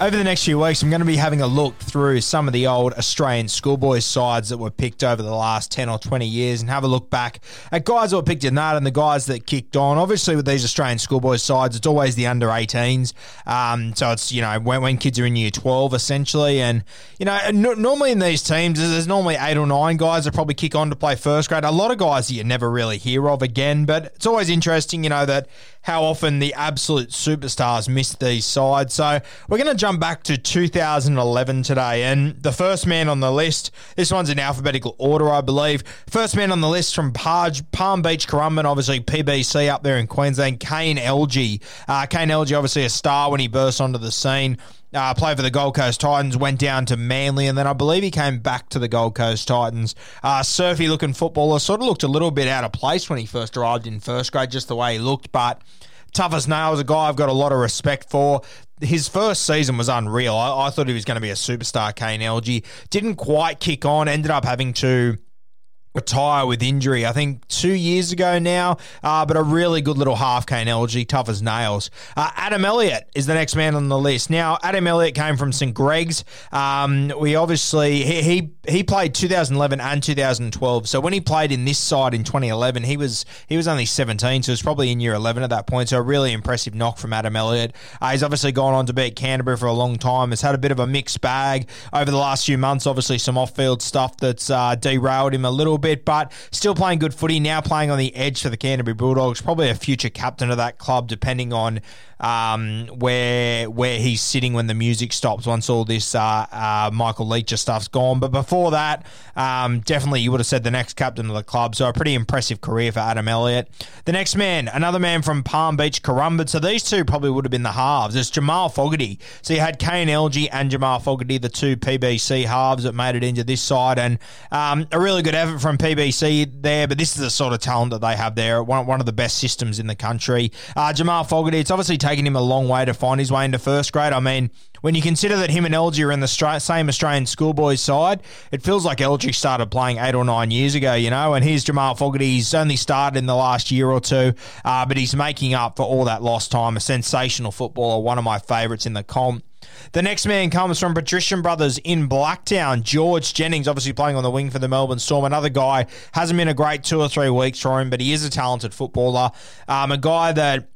Over the next few weeks, I'm going to be having a look through some of the old Australian schoolboys sides that were picked over the last 10 or 20 years and have a look back at guys that were picked in that and the guys that kicked on. Obviously, with these Australian schoolboys sides, it's always the under 18s. Um, so it's, you know, when, when kids are in year 12, essentially. And, you know, normally in these teams, there's normally eight or nine guys that probably kick on to play first grade. A lot of guys that you never really hear of again, but it's always interesting, you know, that how often the absolute superstars miss these sides. So we're going to jump back to 2011 today. And the first man on the list, this one's in alphabetical order, I believe. First man on the list from Palm Beach, Currumbin, obviously PBC up there in Queensland, Kane Elgey. Uh, Kane Elgey, obviously a star when he burst onto the scene. Uh, played for the Gold Coast Titans, went down to Manly, and then I believe he came back to the Gold Coast Titans. Uh, surfy looking footballer, sort of looked a little bit out of place when he first arrived in first grade, just the way he looked, but tough as nails, a guy I've got a lot of respect for. His first season was unreal. I, I thought he was going to be a superstar, Kane Elgey. Didn't quite kick on, ended up having to retire with injury, I think two years ago now, uh, but a really good little half Kane Elgey, tough as nails. Uh, Adam Elliott is the next man on the list. Now, Adam Elliott came from St. Greg's. Um, we obviously, he, he he played 2011 and 2012. So when he played in this side in 2011, he was he was only 17, so he was probably in year 11 at that point. So a really impressive knock from Adam Elliott. Uh, he's obviously gone on to be at Canterbury for a long time. Has had a bit of a mixed bag over the last few months. Obviously, some off-field stuff that's uh, derailed him a little bit, but still playing good footy. Now playing on the edge for the Canterbury Bulldogs. Probably a future captain of that club, depending on um, where where he's sitting when the music stops. Once all this uh, uh, Michael Lichaa stuff's gone, but before that, um, definitely you would have said the next captain of the club. So a pretty impressive career for Adam Elliott. The next man, another man from Palm Beach, Currumbin. So these two probably would have been the halves. It's Jamal Fogarty. So you had Kane Elgey and Jamal Fogarty, the two PBC halves that made it into this side, and um, a really good effort from PBC there. But this is the sort of talent that they have there. One, one of the best systems in the country. Uh, Jamal Fogarty. It's obviously taken him a long way to find his way into first grade. I mean, when you consider that him and Elgey are in the same Australian schoolboys side, it feels like Elgey started playing eight or nine years ago, you know. And here's Jamal Fogarty. He's only started in the last year or two, uh, but he's making up for all that lost time. A sensational footballer, one of my favourites in the comp. The next man comes from Patrician Brothers in Blacktown. George Jennings, obviously playing on the wing for the Melbourne Storm. Another guy hasn't been a great two or three weeks for him, but he is a talented footballer. Um, a guy that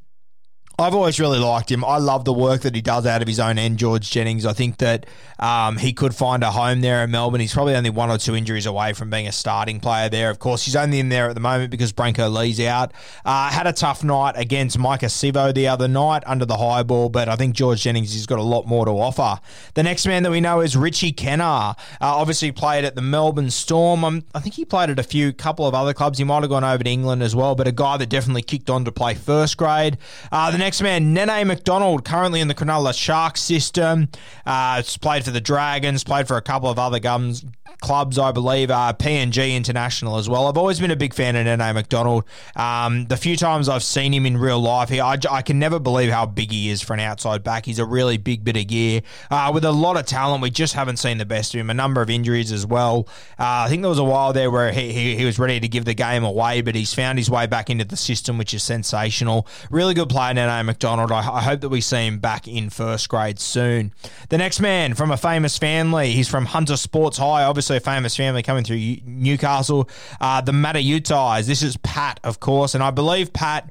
I've always really liked him. I love the work that he does out of his own end, George Jennings. I think that um, he could find a home there in Melbourne. He's probably only one or two injuries away from being a starting player there. Of course, he's only in there at the moment because Brenko Lee's out. Uh, had a tough night against Maika Sivo the other night under the high ball, but I think George Jennings has got a lot more to offer. The next man that we know is Richie Kennar. Uh, obviously played at the Melbourne Storm. Um, I think he played at a few couple of other clubs. He might have gone over to England as well, but a guy that definitely kicked on to play first grade. Uh, the next man, Nene McDonald, currently in the Cronulla Sharks system. Uh, played for the Dragons, played for a couple of other gums, clubs, I believe, are PNG International as well. I've always been a big fan of Nene McDonald. Um, the few times I've seen him in real life, he, I, I, can never believe how big he is for an outside back. He's a really big bit of gear uh, with a lot of talent. We just haven't seen the best of him. A number of injuries as well. Uh, I think there was a while there where he, he, he, was ready to give the game away, but he's found his way back into the system, which is sensational. Really good player, Nene McDonald. I, I hope that we see him back in first grade soon. The next man from a famous family, he's from Hunter Sports High, obviously famous family coming through Newcastle. Uh, the Mata'utias. This is Pat, of course, and I believe Pat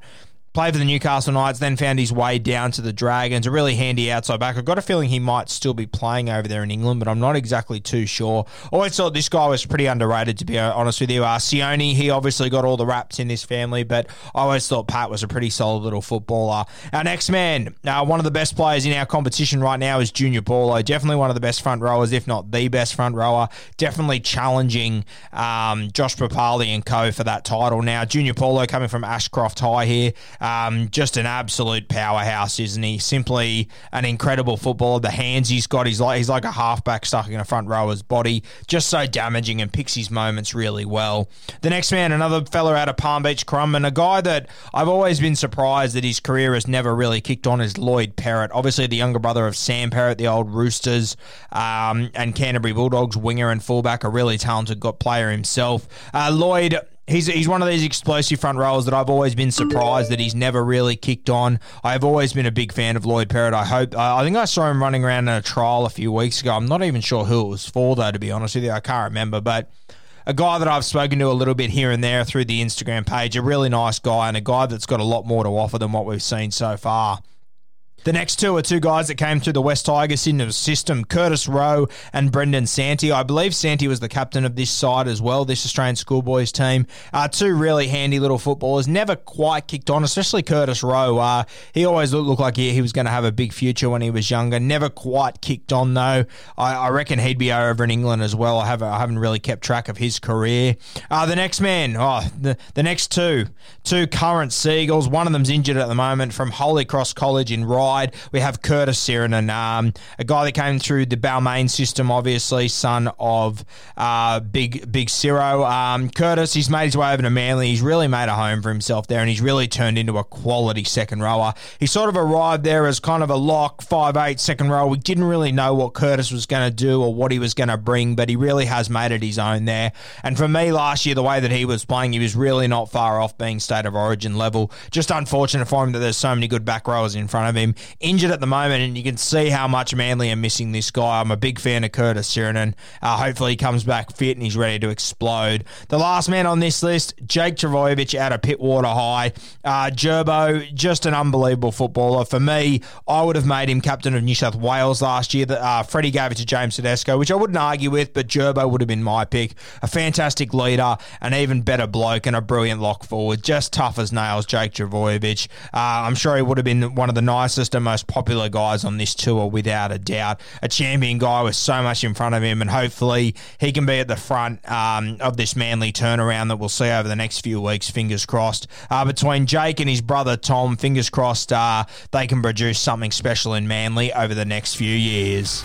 played for the Newcastle Knights, then found his way down to the Dragons. A really handy outside back. I've got a feeling he might still be playing over there in England, but I'm not exactly too sure. Always thought this guy was pretty underrated, to be honest with you. Uh, Sione, he obviously got all the raps in this family, but I always thought Pat was a pretty solid little footballer. Our next man, uh, one of the best players in our competition right now is Junior Paulo. Definitely one of the best front rowers, if not the best front rower. Definitely challenging um, Josh Papalii and co for that title. Now, Junior Paulo coming from Ashcroft High here. Um, just an absolute powerhouse, isn't he? Simply an incredible footballer. The hands he's got, he's like he's like a halfback stuck in a front rower's body. Just so damaging and picks his moments really well. The next man, another fella out of Palm Beach, Crum, and a guy that I've always been surprised that his career has never really kicked on is Lloyd Perrett. Obviously, the younger brother of Sam Perrett, the old Roosters um, and Canterbury Bulldogs winger and fullback, a really talented got player himself. Uh, Lloyd He's, he's one of these explosive front rowers that I've always been surprised that he's never really kicked on. I've always been a big fan of Lloyd Perrett. I hope I think I saw him running around in a trial a few weeks ago. I'm not even sure who it was for though, to be honest with you. I can't remember, but a guy that I've spoken to a little bit here and there through the Instagram page, a really nice guy and a guy that's got a lot more to offer than what we've seen so far. The next two are two guys that came through the West Tigers system, Curtis Rowe and Brendan Santi. I believe Santi was the captain of this side as well, this Australian schoolboys team. Uh, two really handy little footballers, never quite kicked on, especially Curtis Rowe. Uh, he always looked, looked like he, he was going to have a big future when he was younger. Never quite kicked on, though. I, I reckon he'd be over in England as well. I, have, I haven't really kept track of his career. Uh, the next man, oh, the, the next two, two current Seagulls. One of them's injured at the moment from Holy Cross College in Ryde side, we have Curtis Sironen, um, a guy that came through the Balmain system, obviously, son of uh, Big Big Siro. Um, Curtis, he's made his way over to Manly. He's really made a home for himself there, and he's really turned into a quality second rower. He sort of arrived there as kind of a lock, five eight second row. We didn't really know what Curtis was going to do or what he was going to bring, but he really has made it his own there. And for me, last year, the way that he was playing, he was really not far off being state of origin level. Just unfortunate for him that there's so many good back rowers in front of him injured at the moment, and you can see how much Manly are missing this guy. I'm a big fan of Curtis Sironen. Uh, hopefully, he comes back fit and he's ready to explode. The last man on this list, Jake Trbojevic out of Pittwater High. Uh, Turbo, just an unbelievable footballer. For me, I would have made him captain of New South Wales last year. Uh, Freddie gave it to James Tedesco, which I wouldn't argue with, but Turbo would have been my pick. A fantastic leader, an even better bloke, and a brilliant lock forward. Just tough as nails, Jake Trbojevic. Uh, I'm sure he would have been one of the nicest and most popular guys on this tour without a doubt. A champion guy with so much in front of him, and hopefully he can be at the front um, of this manly turnaround that we'll see over the next few weeks. Fingers crossed. Uh, between Jake and his brother Tom, fingers crossed uh, they can produce something special in Manly over the next few years.